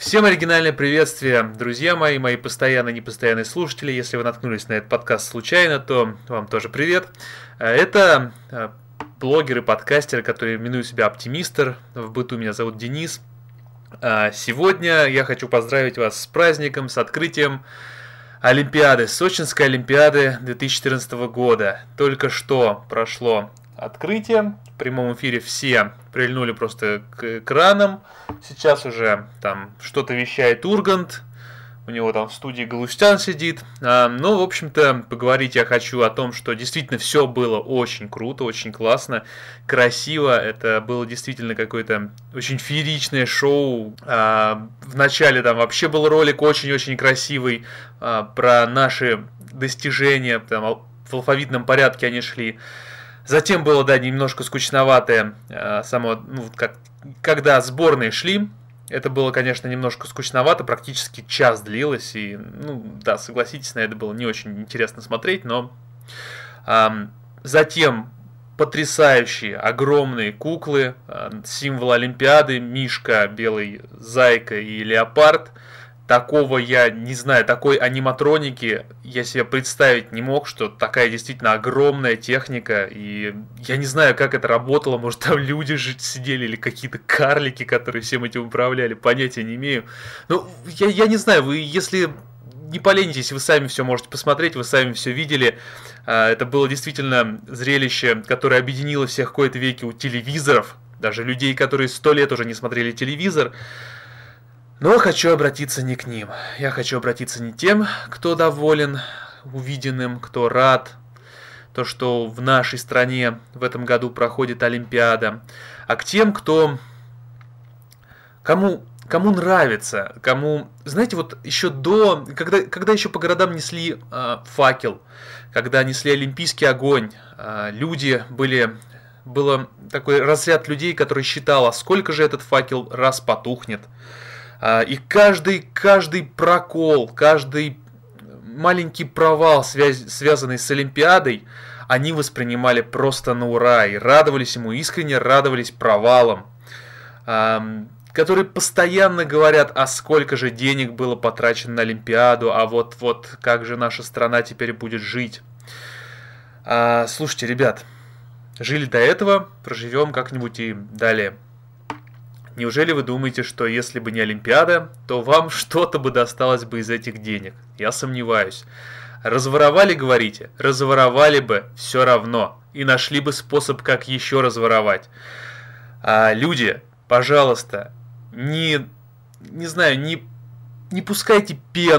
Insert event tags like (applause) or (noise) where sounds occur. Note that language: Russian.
Всем оригинальное приветствие, друзья мои, мои постоянные и непостоянные слушатели. Если вы наткнулись на этот подкаст случайно, то вам тоже привет. Э, это э, блогер и подкастер, который именует себя Оптимистр. В быту меня зовут Денис. Э, сегодня я хочу поздравить вас с праздником, с открытием Олимпиады, Сочинской Олимпиады 2014 года. Только что прошло открытие. В прямом эфире все прильнули просто к экранам. Сейчас уже там что-то вещает Ургант. У него там в студии Галустян сидит. А, ну, в общем-то, поговорить я хочу о том, что действительно все было очень круто, очень классно, красиво. Это было действительно какое-то очень фееричное шоу. А, в начале там вообще был ролик очень-очень красивый а, про наши достижения. Там в алфавитном порядке они шли. Затем было, да, немножко скучноватое э, само, ну, как, когда сборные шли, это было, конечно, немножко скучновато, практически час длилось, и, ну, да, согласитесь, на это было не очень интересно смотреть, но э, затем потрясающие, огромные куклы, э, символ Олимпиады, Мишка, Белый Зайка и Леопард – такого я не знаю, такой аниматроники я себе представить не мог, что такая действительно огромная техника, и я не знаю, как это работало, может там люди же сидели или какие-то карлики, которые всем этим управляли, понятия не имею. Ну, я, я не знаю, вы если не поленитесь, вы сами все можете посмотреть, вы сами все видели. А, это было действительно зрелище, которое объединило всех в какой-то веке у телевизоров, даже людей, которые сто лет уже не смотрели телевизор. Но хочу обратиться не к ним. Я хочу обратиться не тем, кто доволен увиденным, кто рад, то, что в нашей стране в этом году проходит Олимпиада, а к тем, кто кому кому нравится, кому, знаете, вот еще до, когда, когда еще по городам несли э, факел, когда несли олимпийский огонь, э, люди были, было такой разряд людей, который считал, а сколько же этот факел раз потухнет, и каждый, каждый прокол, каждый маленький провал, связь, связанный с Олимпиадой, они воспринимали просто на ура и радовались ему, искренне радовались провалам, которые постоянно говорят, а сколько же денег было потрачено на Олимпиаду, а вот-вот как же наша страна теперь будет жить. А, слушайте, ребят, жили до этого, проживем как-нибудь и далее. Неужели вы думаете, что если бы не Олимпиада, то вам (laughs) что-то бы досталось бы из этих денег? Я сомневаюсь. Разворовали, говорите? Разворовали бы все равно. И нашли бы способ, как еще разворовать. А, люди, пожалуйста, не, не знаю, не, не пускайте пену